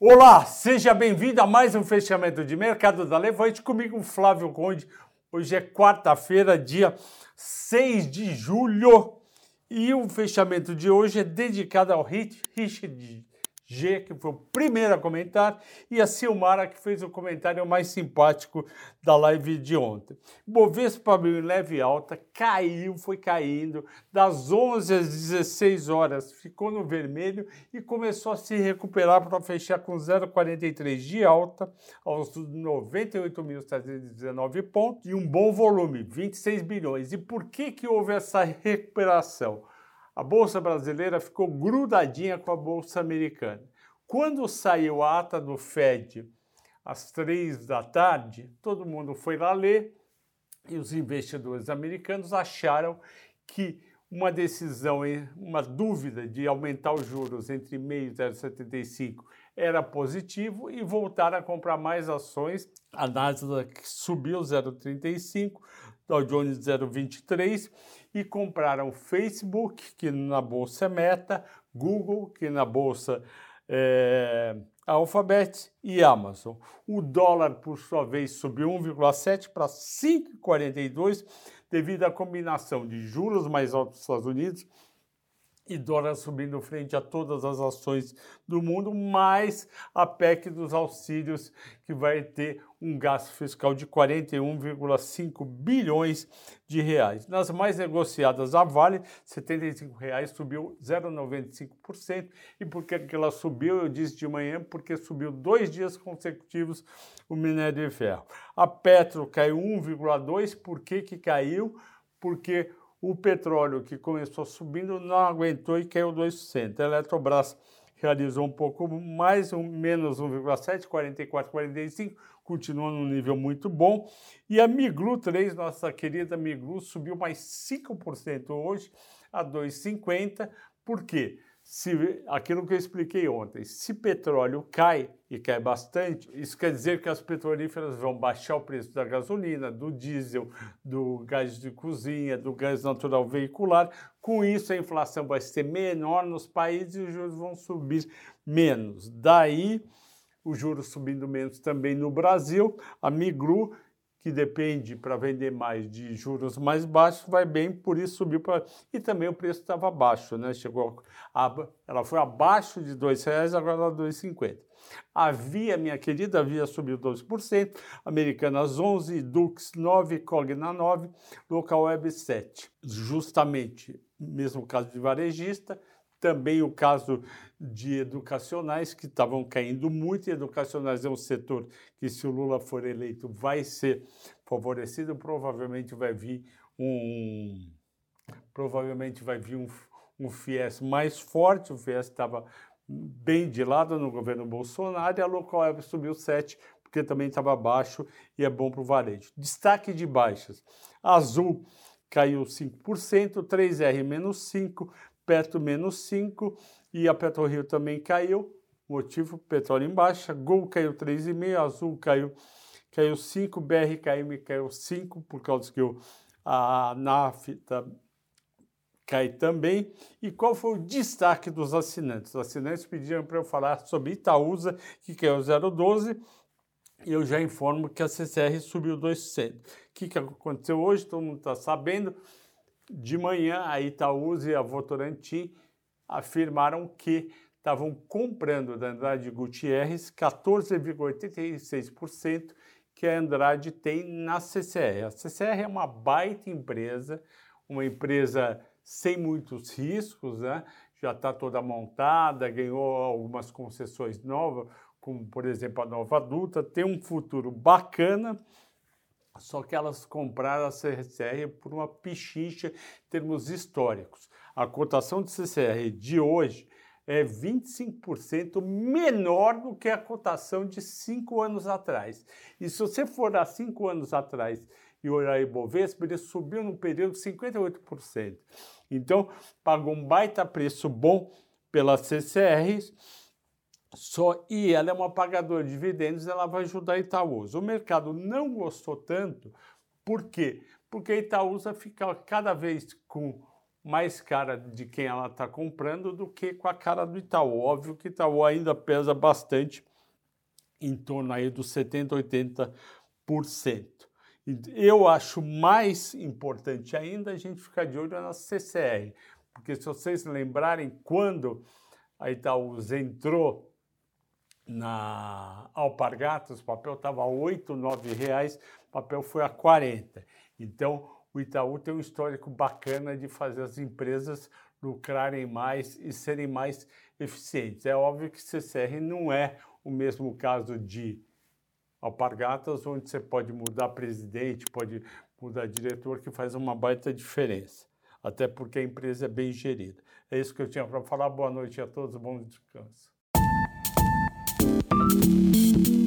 Olá, seja bem-vindo a mais um fechamento de mercado da Levante comigo, Flávio Conde. Hoje é quarta-feira, dia 6 de julho, e o fechamento de hoje é dedicado ao Richard G, que foi o primeiro a comentar, e a Silmara, que fez o comentário mais simpático da live de ontem. Bovespa abriu em leve alta, caiu, foi caindo, das 11 às 16 horas ficou no vermelho e começou a se recuperar para fechar com 0,43 de alta, aos 98.719 pontos, e um bom volume, 26 bilhões. E por que, que houve essa recuperação? A bolsa brasileira ficou grudadinha com a bolsa americana. Quando saiu a ata do Fed às três da tarde, todo mundo foi lá ler e os investidores americanos acharam que uma decisão, uma dúvida de aumentar os juros entre meio e 0,75 era positivo e voltaram a comprar mais ações. A Nasdaq subiu 0,35, Dow Jones 0,23 e compraram Facebook, que na bolsa é Meta, Google, que na bolsa é Alphabet e Amazon. O dólar, por sua vez, subiu 1,7 para 5,42 devido à combinação de juros mais altos dos Estados Unidos e dólar subindo frente a todas as ações do mundo, mais a PEC dos auxílios, que vai ter um gasto fiscal de 41,5 bilhões de reais. Nas mais negociadas, a Vale, 75 reais, subiu 0,95%. E por que ela subiu? Eu disse de manhã, porque subiu dois dias consecutivos o minério de ferro. A Petro caiu 1,2%. Por que, que caiu? Porque o petróleo, que começou subindo, não aguentou e caiu 2%. A Eletrobras realizou um pouco mais, um, menos 1,7, 44, 45, continua num nível muito bom. E a Miglu 3, nossa querida Miglu, subiu mais 5% hoje, a 2,50. Por quê? Se aquilo que eu expliquei ontem, se petróleo cai e cai bastante, isso quer dizer que as petrolíferas vão baixar o preço da gasolina, do diesel, do gás de cozinha, do gás natural veicular. Com isso, a inflação vai ser menor nos países e os juros vão subir menos. Daí, os juros subindo menos também no Brasil, a Migru que depende para vender mais de juros mais baixos, vai bem, por isso subiu para. E também o preço estava baixo, né? Chegou a... ela foi abaixo de R$ reais, agora está R$ 2,50. A Via, minha querida, a Via subiu 12%, Americanas 11%, Dux 9%, Cogna 9%, Local Web 7%. Justamente, mesmo caso de varejista, também o caso de educacionais que estavam caindo muito, e educacionais é um setor que, se o Lula for eleito, vai ser favorecido, provavelmente vai vir um provavelmente vai vir um, um FIES mais forte, o FIES estava bem de lado no governo Bolsonaro e a Local Web subiu 7, porque também estava baixo e é bom para o varejo. Destaque de baixas. Azul caiu 5%, 3R menos 5%, Petro menos 5 e a PetroRio também caiu. Motivo, petróleo em baixa. Gol caiu 3,5, Azul caiu, caiu 5, BRKM caiu 5, por causa que o, a NAFTA cai também. E qual foi o destaque dos assinantes? Os assinantes pediram para eu falar sobre Itaúsa, que caiu 0,12, e eu já informo que a CCR subiu 2%. O que, que aconteceu hoje? Todo mundo está sabendo. De manhã, a Itaúsa e a Votorantim afirmaram que estavam comprando da Andrade Gutierrez 14,86% que a Andrade tem na CCR. A CCR é uma baita empresa, uma empresa sem muitos riscos, né? já está toda montada, ganhou algumas concessões novas, como por exemplo a Nova Adulta, tem um futuro bacana só que elas compraram a CCR por uma pichincha em termos históricos. A cotação de CCR de hoje é 25% menor do que a cotação de cinco anos atrás. E se você for há cinco anos atrás e olhar a Ibovespa, ele subiu no período 58%. Então, pagou um baita preço bom pelas CCRs, só e ela é uma pagadora de dividendos, ela vai ajudar a Itaúsa. O mercado não gostou tanto, por quê? Porque a Itaúsa fica cada vez com mais cara de quem ela está comprando do que com a cara do Itaú. Óbvio que Itaú ainda pesa bastante, em torno aí dos 70, 80%. Eu acho mais importante ainda a gente ficar de olho na CCR, porque se vocês lembrarem, quando a Itaúsa entrou na Alpargatas, o papel estava a R$ 8, R$ reais, o papel foi a 40. Então, o Itaú tem um histórico bacana de fazer as empresas lucrarem mais e serem mais eficientes. É óbvio que CCR não é o mesmo caso de Alpargatas, onde você pode mudar presidente, pode mudar diretor, que faz uma baita diferença. Até porque a empresa é bem gerida. É isso que eu tinha para falar. Boa noite a todos, bom descanso. thank you